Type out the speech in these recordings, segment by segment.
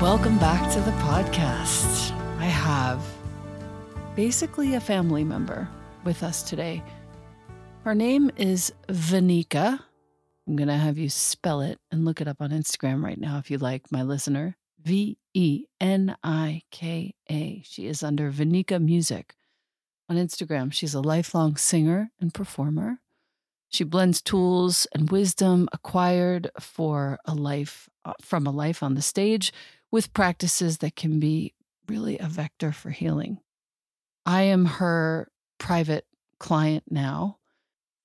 Welcome back to the podcast. I have basically a family member with us today. Her name is Venika. I'm going to have you spell it and look it up on Instagram right now if you like, my listener. V E N I K A. She is under Venika Music on Instagram. She's a lifelong singer and performer. She blends tools and wisdom acquired for a life uh, from a life on the stage with practices that can be really a vector for healing. I am her private client now.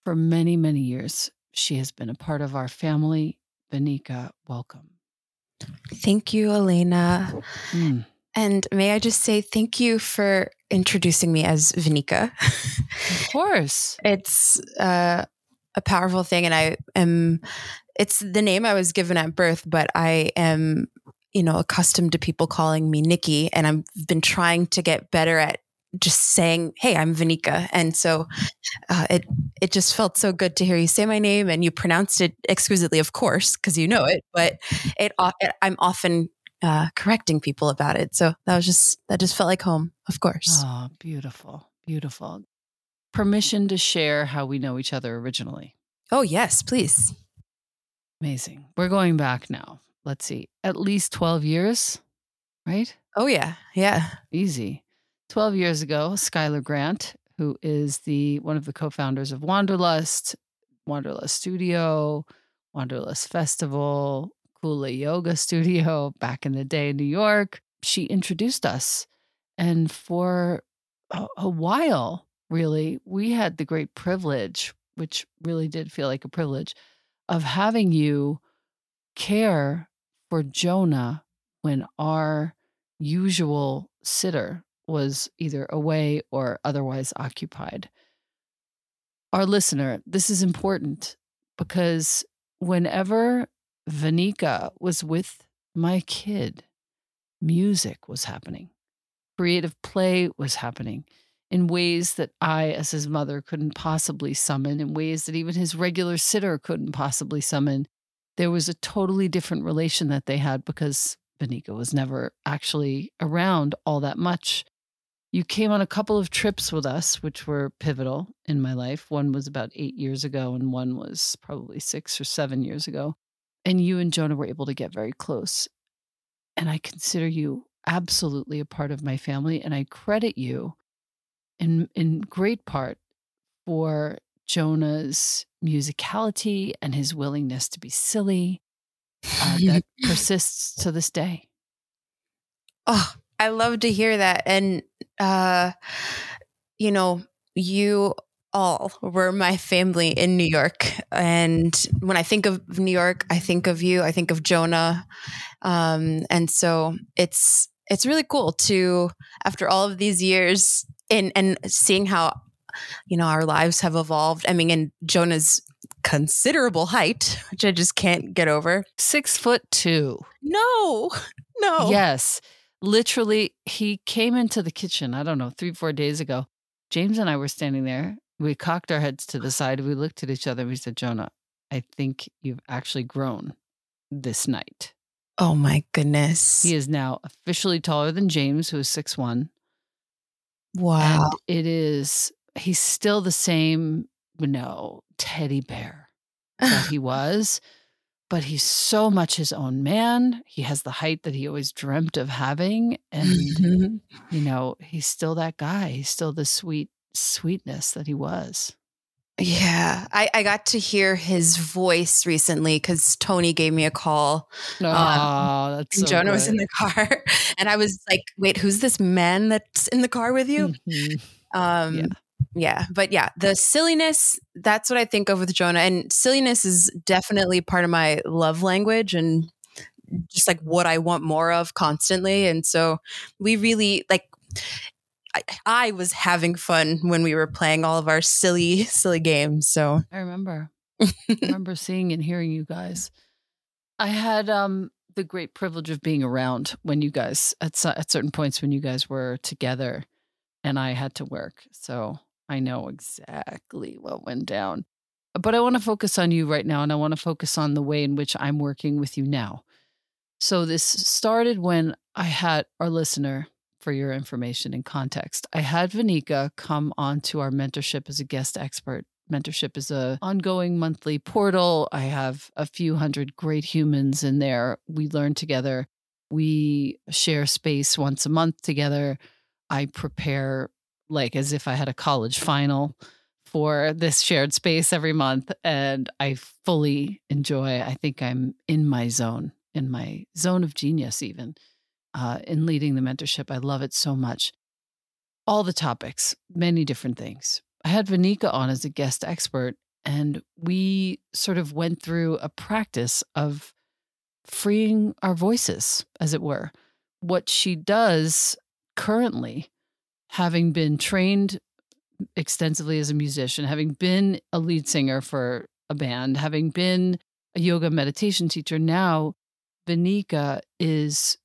For many, many years, she has been a part of our family. Venika, welcome. Thank you, Elena. Mm. And may I just say thank you for introducing me as Venika. Of course. it's uh, a powerful thing. And I am, it's the name I was given at birth, but I am, you know, accustomed to people calling me Nikki. And I've been trying to get better at just saying, "Hey, I'm Venika," and so uh, it it just felt so good to hear you say my name, and you pronounced it exquisitely, of course, because you know it. But it, it I'm often uh, correcting people about it, so that was just that just felt like home, of course. Oh, beautiful, beautiful. Permission to share how we know each other originally. Oh yes, please. Amazing. We're going back now. Let's see, at least twelve years, right? Oh yeah, yeah. Easy. 12 years ago, Schuyler Grant, who is the one of the co-founders of Wanderlust, Wanderlust Studio, Wanderlust Festival, Kula Yoga Studio back in the day in New York, she introduced us. And for a, a while, really, we had the great privilege, which really did feel like a privilege, of having you care for Jonah when our usual sitter was either away or otherwise occupied. Our listener, this is important because whenever Venika was with my kid, music was happening, creative play was happening in ways that I, as his mother, couldn't possibly summon, in ways that even his regular sitter couldn't possibly summon. There was a totally different relation that they had because Venika was never actually around all that much. You came on a couple of trips with us, which were pivotal in my life. One was about eight years ago, and one was probably six or seven years ago. And you and Jonah were able to get very close. And I consider you absolutely a part of my family. And I credit you in, in great part for Jonah's musicality and his willingness to be silly uh, that persists to this day. Oh, I love to hear that. And, uh, you know, you all were my family in New York. And when I think of New York, I think of you, I think of Jonah. Um, and so it's, it's really cool to, after all of these years in, and seeing how, you know, our lives have evolved. I mean, in Jonah's considerable height, which I just can't get over. Six foot two. No, no. Yes literally, he came into the kitchen, I don't know, three, four days ago. James and I were standing there. We cocked our heads to the side. We looked at each other. And we said, Jonah, I think you've actually grown this night. Oh my goodness. He is now officially taller than James, who is six one. Wow. And it is, he's still the same, you know, teddy bear that he was but he's so much his own man. He has the height that he always dreamt of having. And, mm-hmm. you know, he's still that guy. He's still the sweet sweetness that he was. Yeah, I, I got to hear his voice recently because Tony gave me a call. Oh, um, that's so Jonah was in the car, and I was like, "Wait, who's this man that's in the car with you?" Mm-hmm. Um, yeah yeah but yeah the silliness that's what i think of with jonah and silliness is definitely part of my love language and just like what i want more of constantly and so we really like I, I was having fun when we were playing all of our silly silly games so i remember i remember seeing and hearing you guys i had um the great privilege of being around when you guys at, at certain points when you guys were together and I had to work. So I know exactly what went down. But I want to focus on you right now, and I want to focus on the way in which I'm working with you now. So, this started when I had our listener, for your information and context, I had Venika come on to our mentorship as a guest expert Mentorship is a ongoing monthly portal. I have a few hundred great humans in there. We learn together. We share space once a month together. I prepare like as if I had a college final for this shared space every month and I fully enjoy. I think I'm in my zone, in my zone of genius even. Uh, in leading the mentorship. I love it so much. All the topics, many different things. I had Venika on as a guest expert, and we sort of went through a practice of freeing our voices, as it were. What she does currently, having been trained extensively as a musician, having been a lead singer for a band, having been a yoga meditation teacher, now Venika is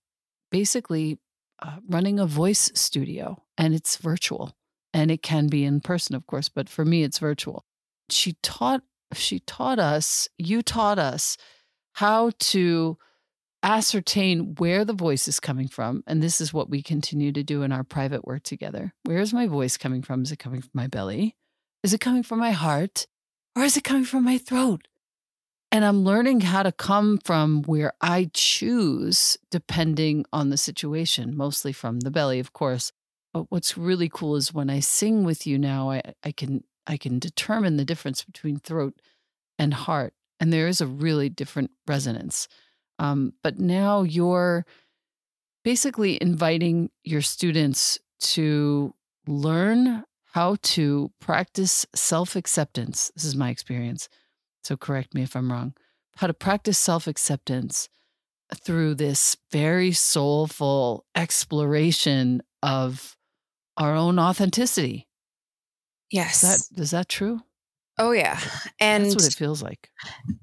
basically uh, running a voice studio and it's virtual and it can be in person of course but for me it's virtual. She taught she taught us you taught us how to ascertain where the voice is coming from and this is what we continue to do in our private work together. Where is my voice coming from? Is it coming from my belly? Is it coming from my heart? Or is it coming from my throat? And I'm learning how to come from where I choose, depending on the situation, mostly from the belly, of course. But what's really cool is when I sing with you now, I, I can I can determine the difference between throat and heart, and there is a really different resonance. Um, but now you're basically inviting your students to learn how to practice self acceptance. This is my experience so correct me if I'm wrong, how to practice self acceptance through this very soulful exploration of our own authenticity. Yes. Is that, is that true? Oh yeah. And that's what it feels like.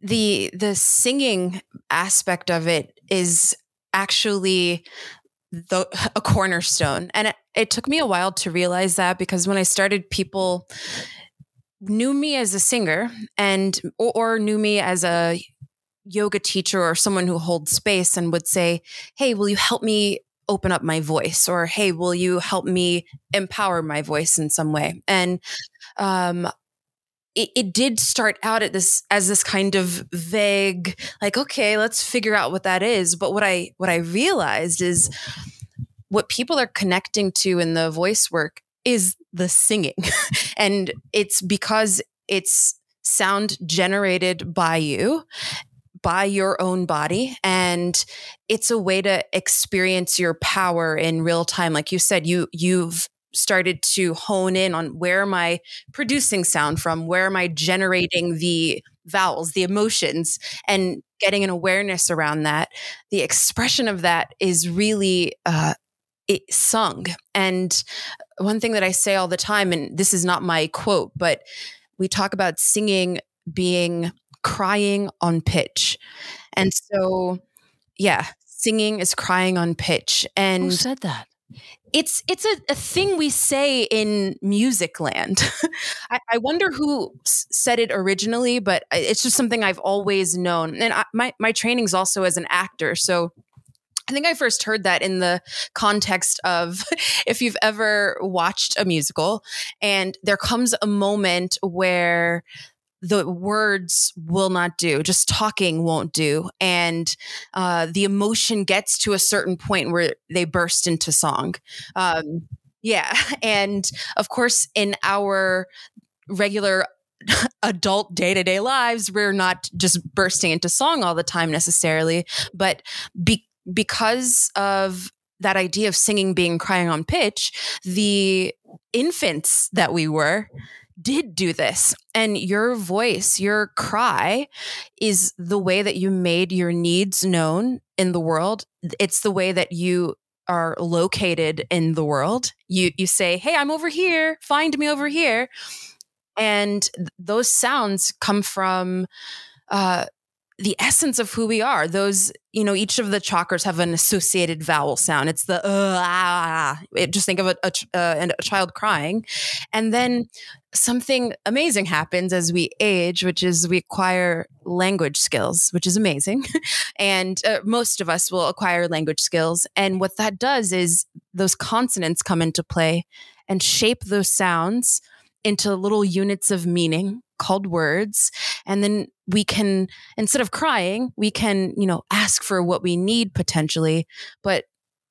The the singing aspect of it is actually the a cornerstone. And it, it took me a while to realize that because when I started people knew me as a singer and or, or knew me as a yoga teacher or someone who holds space and would say, "Hey, will you help me open up my voice?" or "Hey, will you help me empower my voice in some way?" And um, it, it, did start out at this as this kind of vague, like, okay, let's figure out what that is. But what I what I realized is what people are connecting to in the voice work is the singing. and it's because it's sound generated by you by your own body and it's a way to experience your power in real time like you said you you've started to hone in on where am i producing sound from where am i generating the vowels the emotions and getting an awareness around that the expression of that is really uh, it sung and one thing that I say all the time, and this is not my quote, but we talk about singing being crying on pitch. And so, yeah, singing is crying on pitch. And who said that? It's it's a, a thing we say in music land. I, I, wonder who said it originally, but it's just something I've always known. And I, my my training's also as an actor, so I think I first heard that in the context of if you've ever watched a musical and there comes a moment where the words will not do, just talking won't do. And uh, the emotion gets to a certain point where they burst into song. Um, yeah. And of course, in our regular adult day to day lives, we're not just bursting into song all the time necessarily, but be- because of that idea of singing being crying on pitch, the infants that we were did do this. And your voice, your cry is the way that you made your needs known in the world. It's the way that you are located in the world. You you say, "Hey, I'm over here. Find me over here." And th- those sounds come from uh, the essence of who we are. Those, you know, each of the chakras have an associated vowel sound. It's the uh, ah, it, just think of a, a, uh, a child crying, and then something amazing happens as we age, which is we acquire language skills, which is amazing. and uh, most of us will acquire language skills, and what that does is those consonants come into play and shape those sounds into little units of meaning called words. And then we can, instead of crying, we can, you know, ask for what we need potentially. But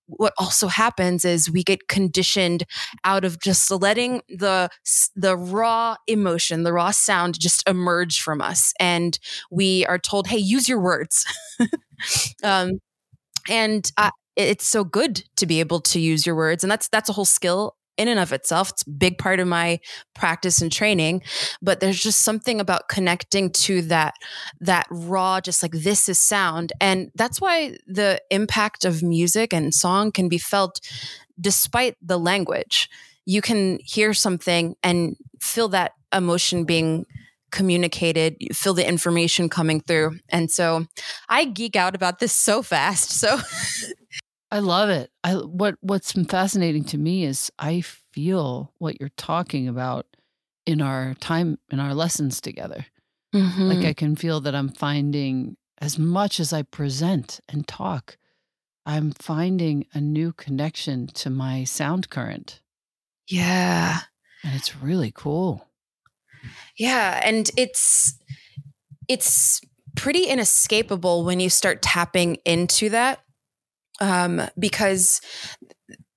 what also happens is we get conditioned out of just letting the the raw emotion the raw sound just emerge from us and we are told hey use your words. Um, and uh, it's so good to be able to use your words and that's that's a whole skill in and of itself it's a big part of my practice and training but there's just something about connecting to that that raw just like this is sound and that's why the impact of music and song can be felt despite the language you can hear something and feel that emotion being communicated, feel the information coming through. And so I geek out about this so fast. So I love it. I what what's fascinating to me is I feel what you're talking about in our time in our lessons together. Mm-hmm. Like I can feel that I'm finding as much as I present and talk, I'm finding a new connection to my sound current. Yeah. And it's really cool. Yeah, and it's it's pretty inescapable when you start tapping into that um, because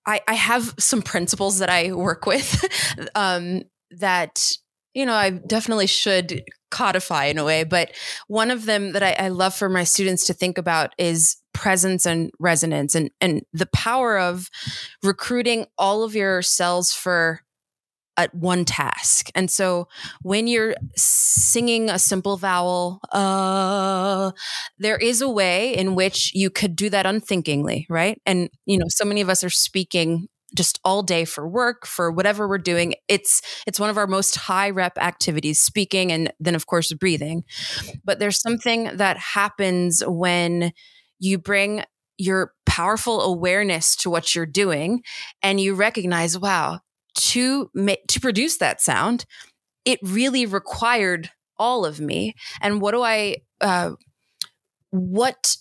I, I have some principles that I work with um, that you know I definitely should codify in a way. But one of them that I, I love for my students to think about is presence and resonance and and the power of recruiting all of your cells for at one task. And so when you're singing a simple vowel, uh, there is a way in which you could do that unthinkingly, right? And, you know, so many of us are speaking just all day for work for whatever we're doing it's it's one of our most high rep activities speaking and then of course breathing but there's something that happens when you bring your powerful awareness to what you're doing and you recognize wow to make to produce that sound, it really required all of me. And what do I uh, what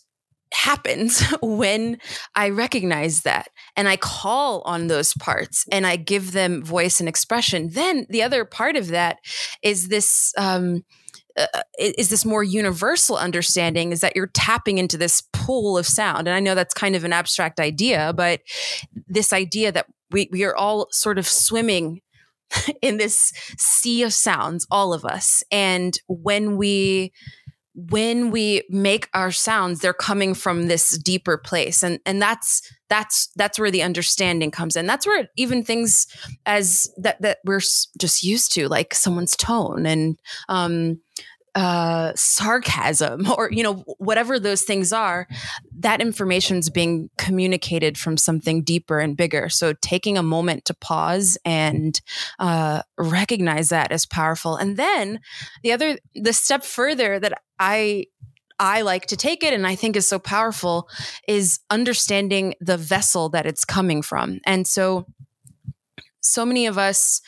happens when I recognize that and I call on those parts and I give them voice and expression. Then the other part of that is this. Um, uh, is this more universal understanding is that you're tapping into this pool of sound and i know that's kind of an abstract idea but this idea that we, we are all sort of swimming in this sea of sounds all of us. And when we when we make our sounds they're coming from this deeper place. And and that's that's that's where the understanding comes in. That's where even things as that that we're just used to like someone's tone and um uh, sarcasm or you know whatever those things are that information is being communicated from something deeper and bigger so taking a moment to pause and uh, recognize that is powerful and then the other the step further that i I like to take it and I think is so powerful is understanding the vessel that it's coming from. And so, so many of us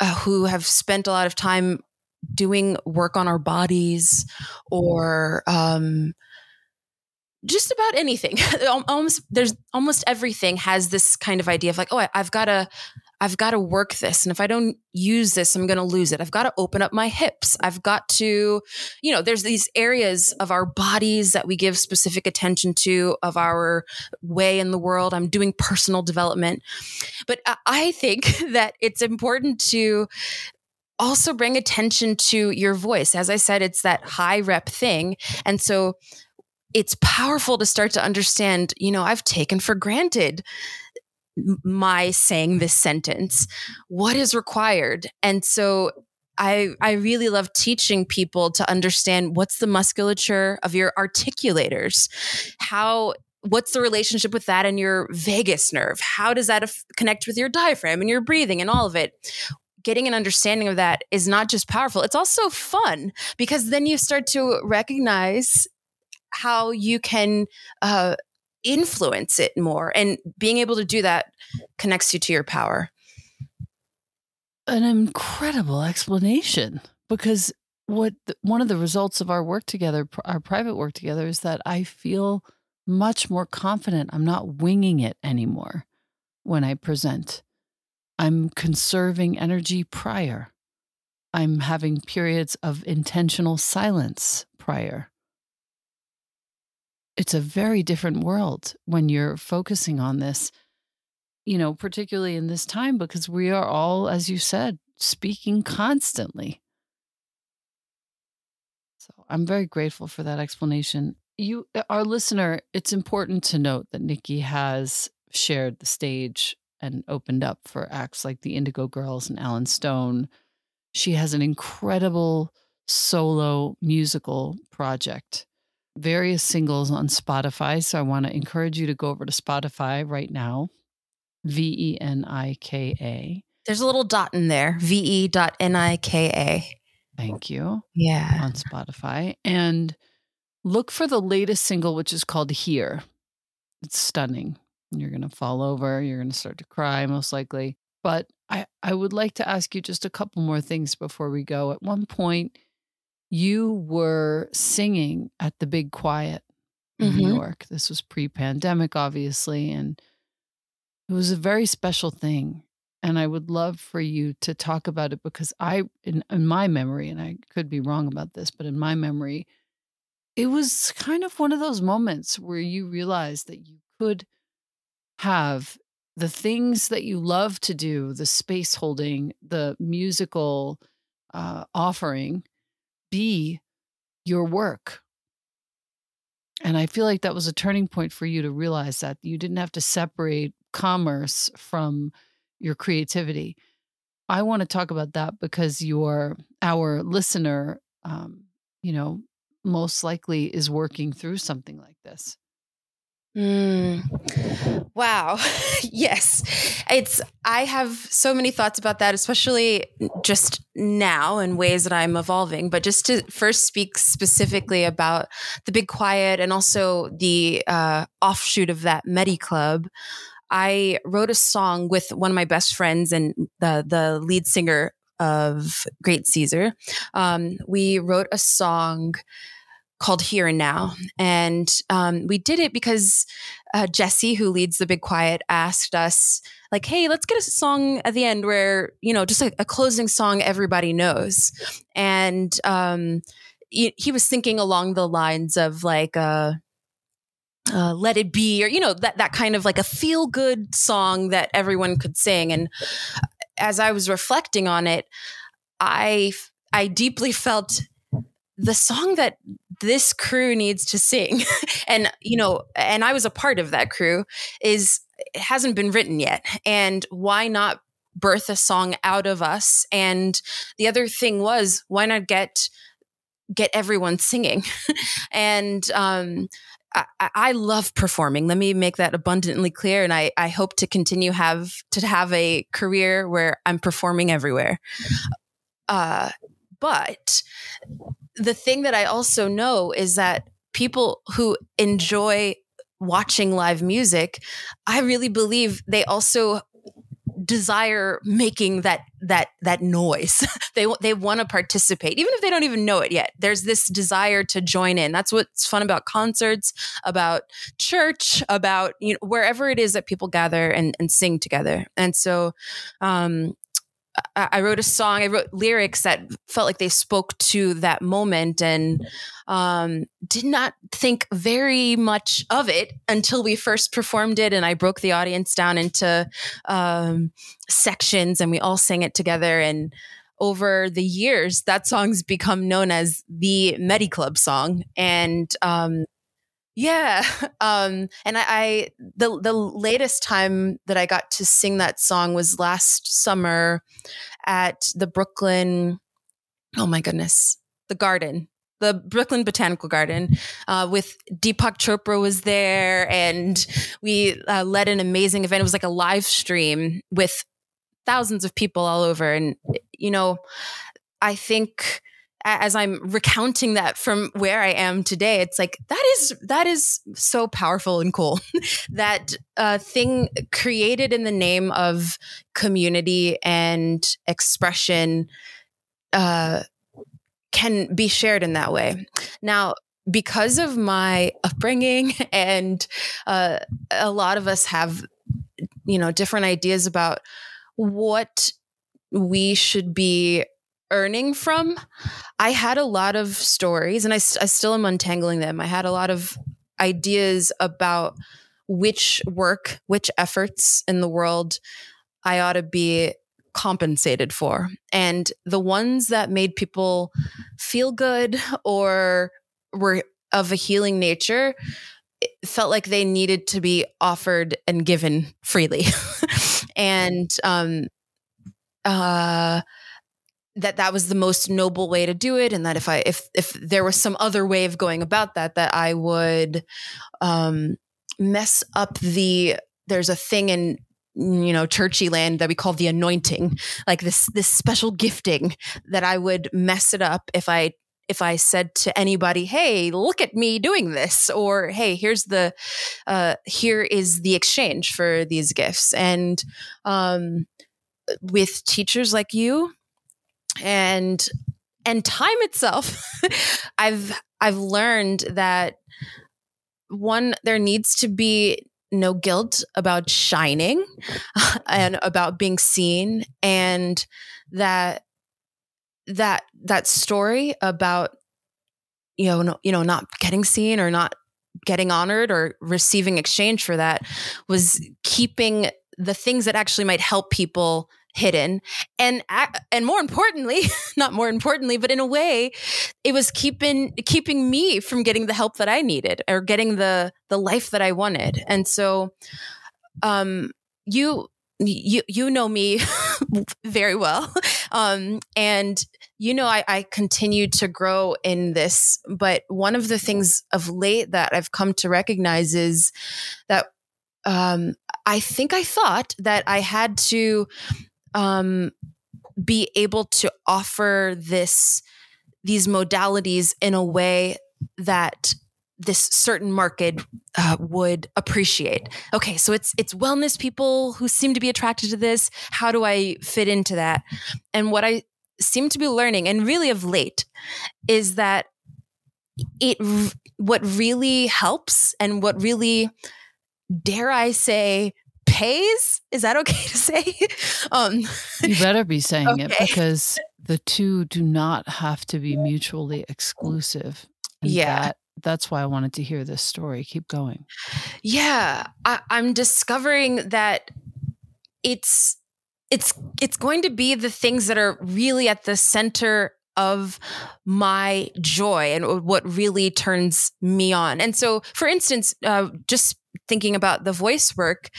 uh, who have spent a lot of time doing work on our bodies or um, just about anything. almost there's almost everything has this kind of idea of like, oh, I, I've got to I've got to work this. And if I don't use this, I'm going to lose it. I've got to open up my hips. I've got to, you know, there's these areas of our bodies that we give specific attention to, of our way in the world. I'm doing personal development. But I think that it's important to also bring attention to your voice. As I said, it's that high rep thing. And so it's powerful to start to understand, you know, I've taken for granted my saying this sentence. What is required? And so I I really love teaching people to understand what's the musculature of your articulators. How what's the relationship with that and your vagus nerve? How does that af- connect with your diaphragm and your breathing and all of it? Getting an understanding of that is not just powerful, it's also fun because then you start to recognize how you can uh, influence it more. And being able to do that connects you to your power. An incredible explanation because what one of the results of our work together, our private work together, is that I feel much more confident. I'm not winging it anymore when I present. I'm conserving energy prior. I'm having periods of intentional silence prior. It's a very different world when you're focusing on this, you know, particularly in this time because we are all, as you said, speaking constantly. So I'm very grateful for that explanation. You, uh, our listener, it's important to note that Nikki has shared the stage and opened up for acts like the Indigo Girls and Allen Stone she has an incredible solo musical project, various singles on Spotify. So I want to encourage you to go over to Spotify right now. V E N I K A. There's a little dot in there. V E dot N I K A. Thank you. Yeah. On Spotify. And look for the latest single, which is called Here. It's stunning. You're going to fall over. You're going to start to cry, most likely. But I, I would like to ask you just a couple more things before we go. At one point, you were singing at the Big Quiet in mm-hmm. New York. This was pre pandemic, obviously, and it was a very special thing. And I would love for you to talk about it because I, in, in my memory, and I could be wrong about this, but in my memory, it was kind of one of those moments where you realized that you could have the things that you love to do, the space holding, the musical uh, offering, be your work. And I feel like that was a turning point for you to realize that you didn't have to separate commerce from your creativity. I want to talk about that because your our listener, um, you know, most likely is working through something like this. Mm. Wow. yes. It's, I have so many thoughts about that, especially just now in ways that I'm evolving. But just to first speak specifically about the Big Quiet and also the uh, offshoot of that Medi Club, I wrote a song with one of my best friends and the, the lead singer of Great Caesar. Um, we wrote a song called Here and Now. And um, we did it because uh, Jesse, who leads the Big Quiet, asked us, like, hey, let's get a song at the end where, you know, just a, a closing song everybody knows. And um, he, he, was thinking along the lines of like, uh, uh, let it be or you know that that kind of like a feel good song that everyone could sing and as i was reflecting on it i i deeply felt the song that this crew needs to sing. And you know and i was a part of that crew is it hasn't been written yet. And why not birth a song out of us? And the other thing was why not get get everyone singing? And um I, I, love performing. Let me make that abundantly clear, and I, I hope to continue have to have a career where I'm performing everywhere. Uh, but the thing that I also know is that people who enjoy watching live music, I really believe they also desire making that that that noise. they they want to participate even if they don't even know it yet. There's this desire to join in. That's what's fun about concerts, about church, about you know wherever it is that people gather and and sing together. And so um I wrote a song, I wrote lyrics that felt like they spoke to that moment and um, did not think very much of it until we first performed it. And I broke the audience down into um, sections and we all sang it together. And over the years, that song's become known as the Medi Club song. And um, yeah. Um, and I, I, the the latest time that I got to sing that song was last summer at the Brooklyn, oh my goodness, the garden. The Brooklyn Botanical Garden, uh, with Deepak Chopra was there, and we uh, led an amazing event. It was like a live stream with thousands of people all over, and you know, I think as I'm recounting that from where I am today, it's like that is that is so powerful and cool. that uh, thing created in the name of community and expression uh, can be shared in that way. Now, because of my upbringing, and uh, a lot of us have, you know, different ideas about what we should be earning from, I had a lot of stories and I, I still am untangling them. I had a lot of ideas about which work, which efforts in the world I ought to be compensated for. And the ones that made people feel good or were of a healing nature felt like they needed to be offered and given freely. and um uh that that was the most noble way to do it. And that if i if if there was some other way of going about that that i would um mess up the there's a thing in you know churchy land that we call the anointing like this this special gifting that i would mess it up if i if i said to anybody hey look at me doing this or hey here's the uh here is the exchange for these gifts. And um with teachers like you and and time itself i've i've learned that one there needs to be no guilt about shining and about being seen and that that that story about you know no, you know not getting seen or not getting honored or receiving exchange for that was keeping the things that actually might help people hidden. And and more importantly not more importantly but in a way it was keeping keeping me from getting the help that i needed or getting the the life that i wanted. And so um you you you know me very well. Um and you know I, I continue to grow in this but one of the things of late that i've come to recognize is that um i think i thought that i had to um, be able to offer this these modalities in a way that this certain market uh, would appreciate. Okay, so it's it's wellness people who seem to be attracted to this. How do I fit into that? And what I seem to be learning, and really of late, is that it what really helps and what really dare I say pays. Is that okay to say? um, you better be saying okay. it because the two do not have to be mutually exclusive. yeah. That, that's why I wanted to hear this story. Keep going. Yeah. I, I'm discovering that it's it's it's going to be the things that are really at the center of my joy and what really turns me on. And so, for instance, uh, just thinking about the voice work,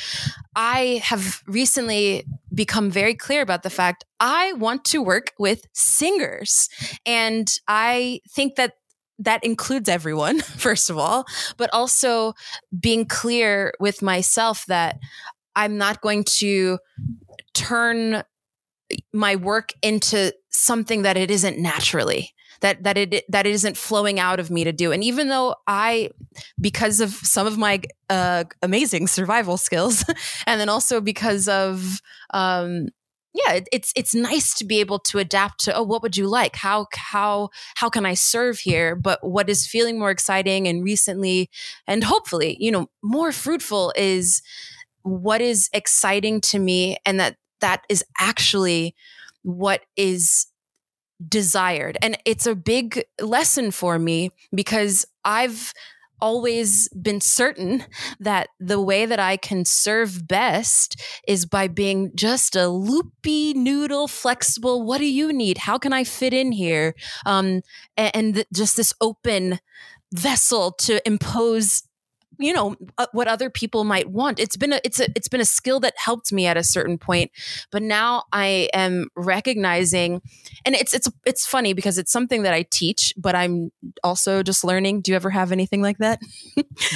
I have recently become very clear about the fact I want to work with singers. And I think that that includes everyone, first of all, but also being clear with myself that I'm not going to turn my work into something that it isn't naturally that that it that it isn't flowing out of me to do. And even though i because of some of my uh, amazing survival skills and then also because of um, yeah it, it's it's nice to be able to adapt to oh what would you like? How how how can i serve here? But what is feeling more exciting and recently and hopefully you know more fruitful is what is exciting to me and that that is actually what is desired. And it's a big lesson for me because I've always been certain that the way that I can serve best is by being just a loopy noodle, flexible. What do you need? How can I fit in here? Um, and, and just this open vessel to impose you know uh, what other people might want. It's been a it's a it's been a skill that helped me at a certain point but now i am recognizing and it's it's it's funny because it's something that i teach but i'm also just learning. Do you ever have anything like that?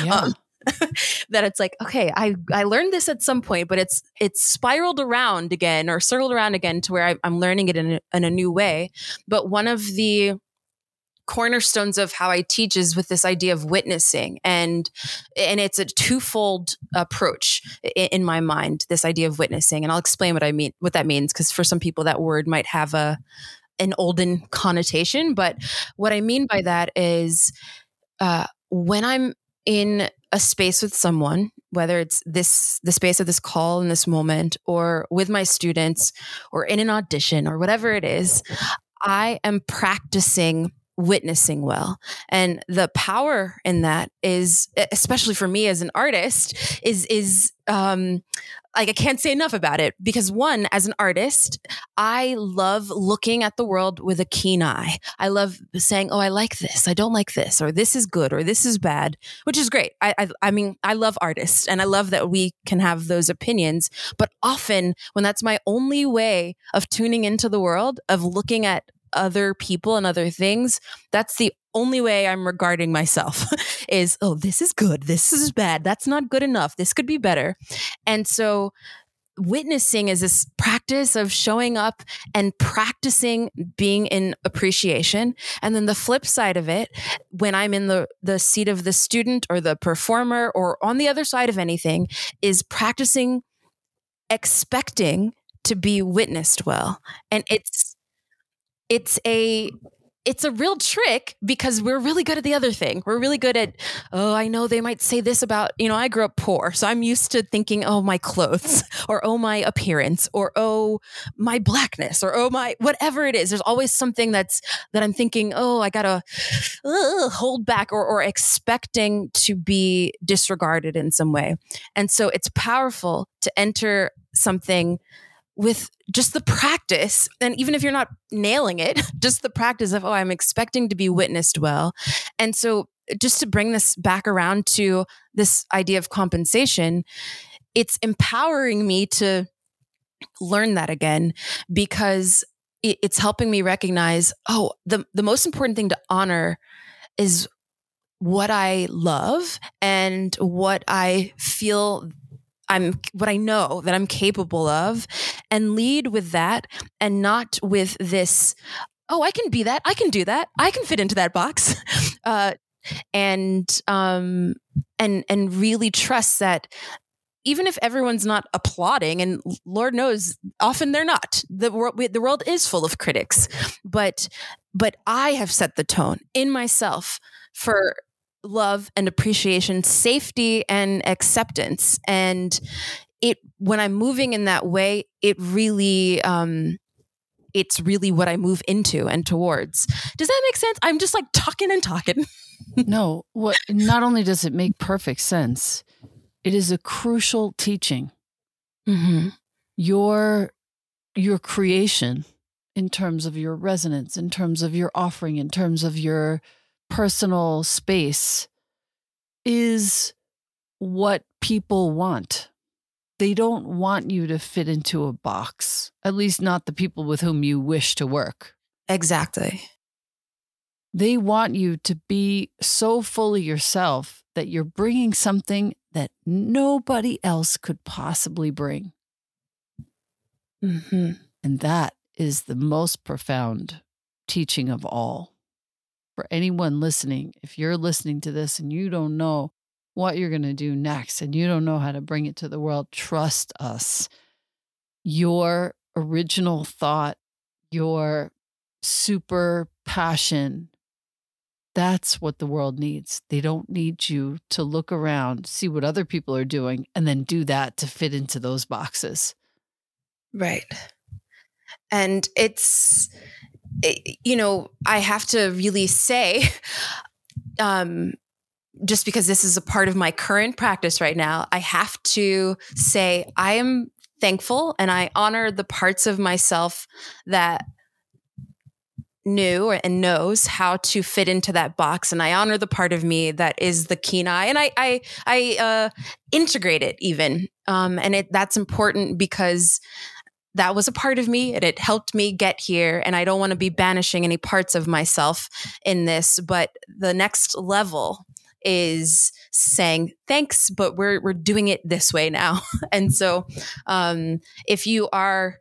Yeah. um, that it's like okay i i learned this at some point but it's it's spiraled around again or circled around again to where I, am learning it in a, in a new way. But one of the cornerstones of how I teach is with this idea of witnessing. And and it's a twofold approach in, in my mind this idea of witnessing. And I'll explain what I mean what that means because for some people that word might have a an olden connotation. But what I mean by that is uh, when I'm in a space with someone whether it's this the space of this call in this moment or with my students or in an audition or whatever it is I am practicing witnessing well. And the power in that is, especially for me as an artist, is, is, um, like I can't say enough about it because one, as an artist, I love looking at the world with a keen eye. I love saying, "Oh, I like this. I don't like this," or "This is good," or "This is bad," which is great. I, I, I mean, I love artists, and I love that we can have those opinions. But often, when that's my only way of tuning into the world, of looking at other people and other things, that's the only way I'm regarding myself is, oh, this is good. This is bad. That's not good enough. This could be better. And so witnessing is this practice of showing up and practicing being in appreciation and then the flip side of it when i'm in the the seat of the student or the performer or on the other side of anything is practicing expecting to be witnessed well and it's it's a it's a real trick because we're really good at the other thing. We're really good at, oh, I know they might say this about, you know, I grew up poor. So I'm used to thinking, oh, my clothes or oh, my appearance or oh, my blackness or oh, my whatever it is. There's always something that's that I'm thinking, oh, I got to uh, hold back or, or expecting to be disregarded in some way. And so it's powerful to enter something with just the practice and even if you're not nailing it just the practice of oh i'm expecting to be witnessed well. And so uh, just to bring this back around to this idea of compensation it's empowering me to learn that again because it's helping me recognize oh the the most important thing to honor is what i love and what i feel I'm what I know that I'm capable of and lead with that and not with this oh I can be that. I can do that. I can fit into that box. Uh, and um and and really trust that even if everyone's not applauding and lord knows often they're not the world the world is full of critics but but i have set the tone in myself for love and appreciation, safety and acceptance. And it when I'm moving in that way, it really um it's really what I move into and towards. Does that make sense? I'm just like talking and talking. no, what not only does it make perfect sense, it is a crucial teaching. Mm-hmm. Your your creation in terms of your resonance, in terms of your offering, in terms of your personal space is what people want. They don't want you to fit into a box, at least not the people with whom you wish to work. Exactly. They want you to be so fully yourself that you're bringing something that nobody else could possibly bring. Mm-hmm. And that is the most profound teaching of all for anyone listening, if you're listening to this and you don't know what you're going to do next and you don't know how to bring it to the world, trust us. Your original thought, your super passion, that's what the world needs. They don't need you to look around, see what other people are doing, and then do that to fit into those boxes. Right. And it's, you know, I have to really say, um, just because this is a part of my current practice right now, I have to say I am thankful and I honor the parts of myself that knew and knows how to fit into that box. And i honor the part of me that is the keen eye. And i i i uh integrate it even. Um and it that's important because that was a part of me and it helped me get here. And I don't want to be banishing any parts of myself in this, but the next level is saying thanks, but we're we're doing it this way now. and so, um, if you are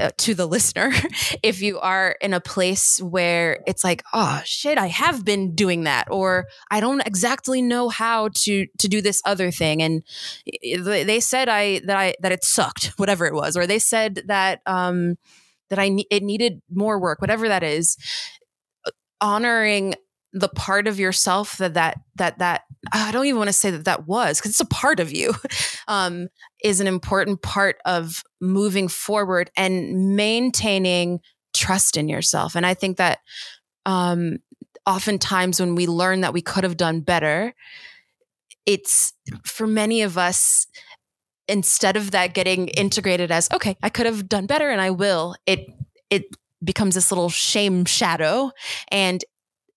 Uh, to the listener if you are in a place where it's like oh shit i have been doing that or i don't exactly know how to to do this other thing and eh, eh, they said i that i that it sucked whatever it was or they said that um that i it needed more work whatever that is honoring the part of yourself that that that that I don't even want to say that that was because it's a part of you um, is an important part of moving forward and maintaining trust in yourself. And I think that um, oftentimes when we learn that we could have done better, it's for many of us, instead of that getting integrated as, okay, I could have done better and I will, it, it becomes this little shame shadow. And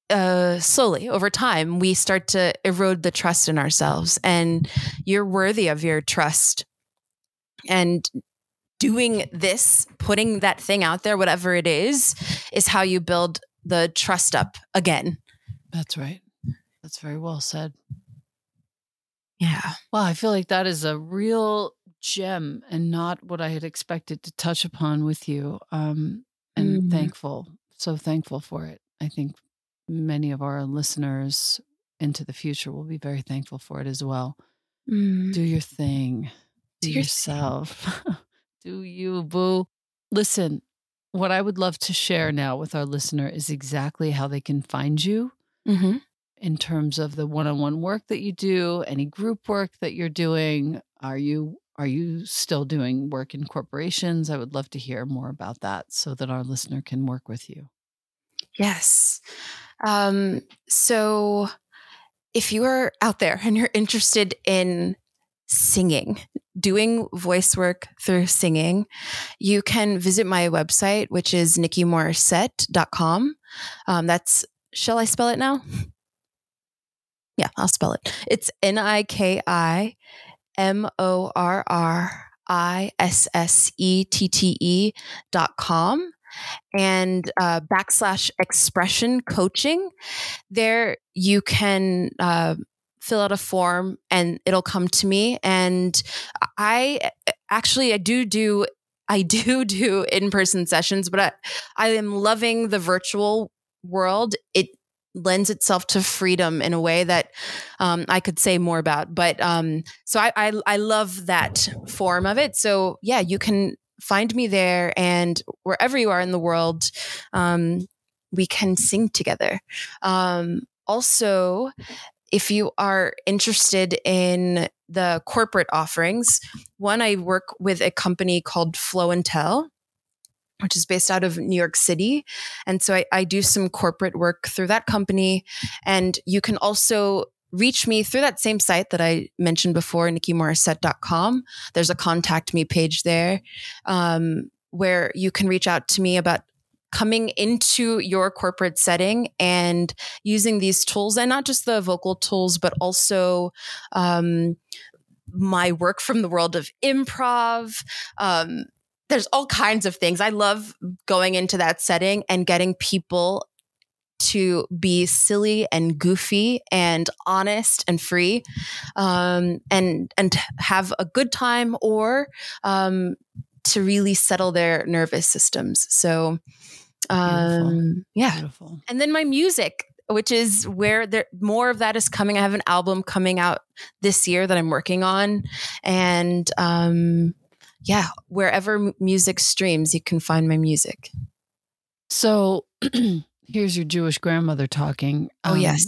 uh, slowly over time, we start to erode the trust in ourselves. And you're worthy of your trust. And doing this, putting that thing out there, whatever it is, is how you build the trust up again. That's right. That's very well said. Yeah. Well, I feel like that is a real gem and not what I had expected to touch upon with you. Um, and mm. thankful, so thankful for it. I think many of our listeners into the future will be very thankful for it as well. Mm. Do your thing. Do, Do yourself. Do you, boo. Listen, what I would love to share now with our listener is exactly how they can find you mm-hmm. in terms of the one-on-one work that you do, any group work that you're doing. Are you are you still doing work in corporations? I would love to hear more about that so that our listener can work with you. Yes. Um, so if you are out there and you're interested in singing, doing voice work through singing, you can visit my website, which is nikimorrissette.com. Um, that's, shall I spell it now? Yeah, I'll spell it. It's N I K I M O R R I S S E T T E dot com and uh, backslash expression coaching. There you can uh, fill out a form and it'll come to me. And I actually, I do do. I do do in person sessions, but I, I am loving the virtual world. It lends itself to freedom in a way that um, I could say more about. But um, so I, I, I love that form of it. So yeah, you can find me there, and wherever you are in the world, um, we can sing together. Um, also, if you are interested in the corporate offerings, one, I work with a company called Flow and Tell, which is based out of New York City. And so I, I do some corporate work through that company. And you can also reach me through that same site that I mentioned before, nikimorrissette.com. There's a contact me page there um, where you can reach out to me about coming into your corporate setting and using these tools and not just the vocal tools but also um, my work from the world of improv um, there's all kinds of things i love going into that setting and getting people to be silly and goofy and honest and free um, and and have a good time or um, to really settle their nervous systems so um, yeah. Beautiful. And then my music, which is where there more of that is coming. I have an album coming out this year that I'm working on, and um, yeah, wherever music streams, you can find my music. So here's your Jewish grandmother talking. Oh um, yes.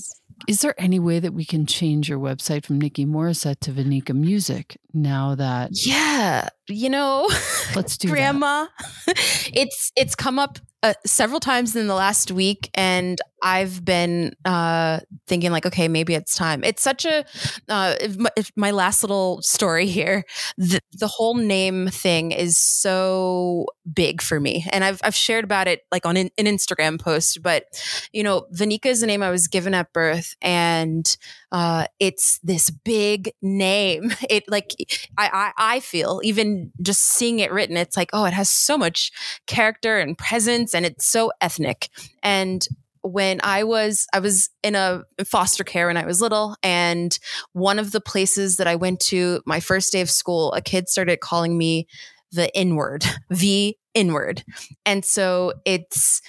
Is there any way that we can change your website from Niki Morrissette to Venika Music now that Yeah, you know, let's do grandma. it's it's come up uh, several times in the last week and I've been uh, thinking like, okay, maybe it's time. It's such a uh, if my, if my, last little story here. The, the, whole name thing is so big for me, and I've I've shared about it like on an, an Instagram post. But you know, Venika is the name I was given at birth, and uh, it's this big name. It like I, I I feel even just seeing it written, it's like oh, it has so much character and presence, and it's so ethnic. And when I was I was in a foster care when I was little and one of the places that I went to my first day of school a kid started calling me the inward the inward and so it's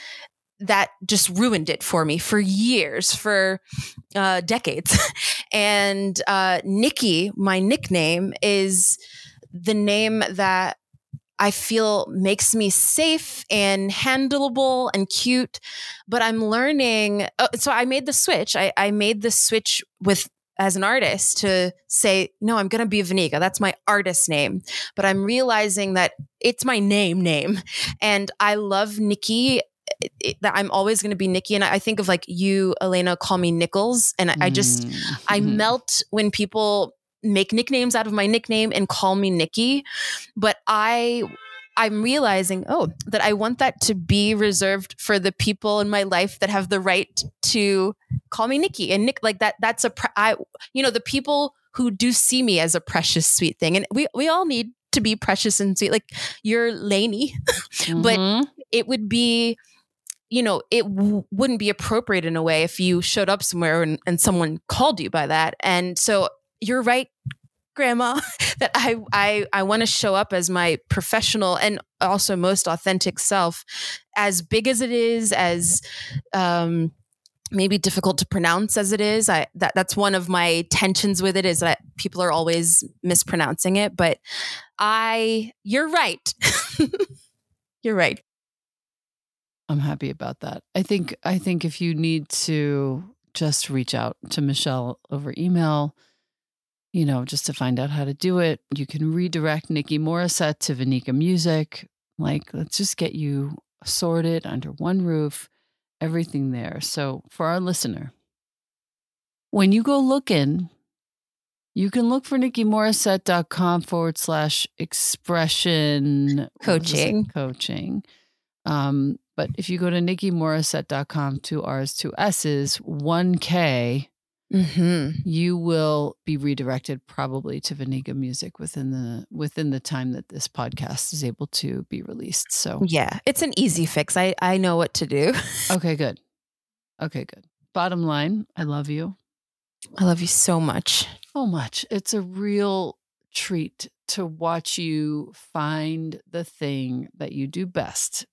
that just ruined it for me for years for uh, decades and uh, Nikki my nickname is the name that I feel makes me safe and handleable and cute. But I'm learning. Uh, so I made the switch. I, I made the switch with as an artist to say, no, I'm going to be Venika. That's my artist name. But I'm realizing that it's my name name. And I love Nikki that I'm always going to be Nikki. And I think of like you, Elena, call me Nichols. And I, I just, mm-hmm. I melt when people make nicknames out of my nickname and call me Nikki. But I, I'm realizing, oh, that I want that to be reserved for the people in my life that have the right to call me Nikki and Nick. Like that, that's a, pre- I, you know, the people who do see me as a precious, sweet thing. And we, we all need to be precious and sweet. Like you're Lainey, mm-hmm. but it would be, you know, it w- wouldn't be appropriate in a way if you showed up somewhere and, and someone called you by that. And so you're right, grandma, that I I I want to show up as my professional and also most authentic self, as big as it is, as um maybe difficult to pronounce as it is. I that that's one of my tensions with it is that people are always mispronouncing it, but I you're right. you're right. I'm happy about that. I think I think if you need to just reach out to Michelle over email, you know, just to find out how to do it, you can redirect Niki Morrissette to Venika Music. Like, let's just get you sorted under one roof, everything there. So, for our listener, when you go looking, you can look for Nikki nikimorrissette.com forward slash expression coaching. Coaching. Um, but if you go to nikimorrissette.com, two R's, two S's, 1K, mm-hmm. you will be redirected probably to Venika music within the within the time that this podcast is able to be released. So yeah, it's an easy fix. I, I know what to do. okay, good. Okay, good. Bottom line, I love you. I love you so much. So much. It's a real treat to watch you find the thing that you do best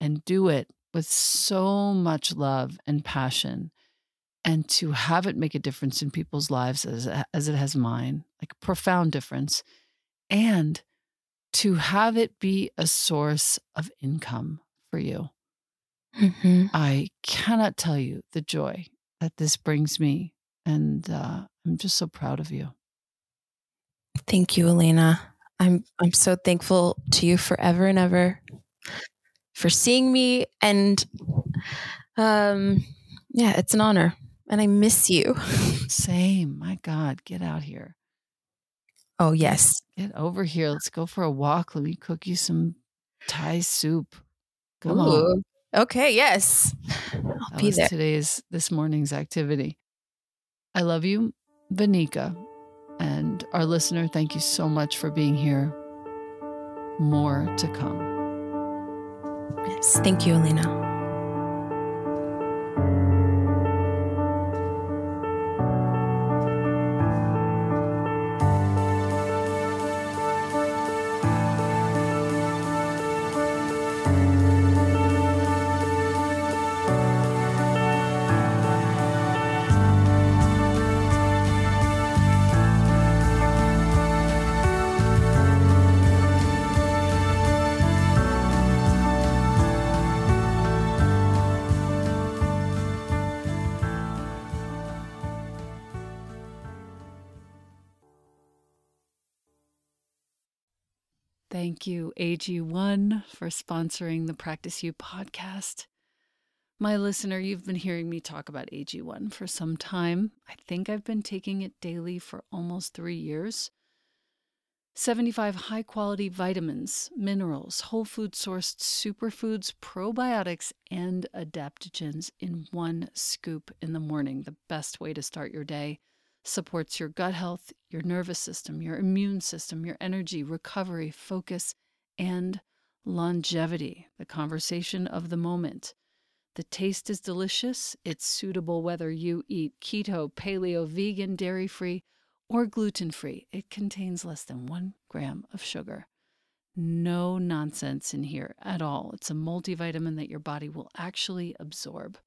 and do it with so much love and passion and to have it make a difference in people's lives as, as it has mine, like a profound difference, and to have it be a source of income for you. Mm-hmm. I cannot tell you the joy that this brings me. And uh, I'm just so proud of you. Thank you, Elena. I'm I'm so thankful to you forever and ever for seeing me and um yeah, it's an honor and I miss you. Same. My God, get out here. Oh, yes. Get over here. Let's go for a walk. Let me cook you some Thai soup. Come Ooh. on. Okay, yes. I'll that be there. Today's this morning's activity. I love you, Venika. And our listener, thank you so much for being here. More to come. Yes. Thank you, Elena. AG1, for sponsoring the Practice You podcast. My listener, you've been hearing me talk about AG1 for some time. I think I've been taking it daily for almost three years. 75 high quality vitamins, minerals, whole food sourced superfoods, probiotics, and adaptogens in one scoop in the morning. The best way to start your day supports your gut health, your nervous system, your immune system, your energy, recovery, focus, and longevity, the conversation of the moment. The taste is delicious. It's suitable whether you eat keto, paleo, vegan, dairy free, or gluten free. It contains less than one gram of sugar. No nonsense in here at all. It's a multivitamin that your body will actually absorb.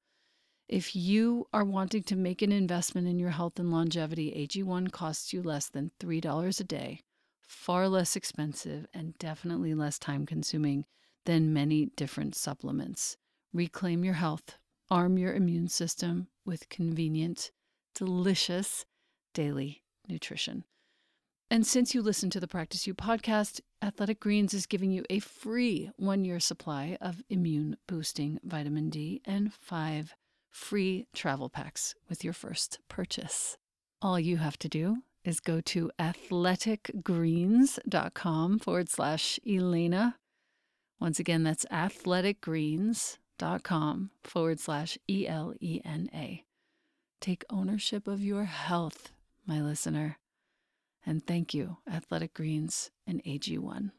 If you are wanting to make an investment in your health and longevity, AG1 costs you less than $3 a day, far less expensive, and definitely less time consuming than many different supplements. Reclaim your health, arm your immune system with convenient, delicious, daily nutrition. And since you listen to the Practice You podcast, Athletic Greens is giving you a free one year supply of immune boosting vitamin D and five free travel packs with your first purchase. All you have to do is go to athleticgreens.com forward slash Elena. Once again, that's athleticgreens.com forward slash E L E N A. Take ownership of your health, my listener. And thank you, Athletic Greens and AG1.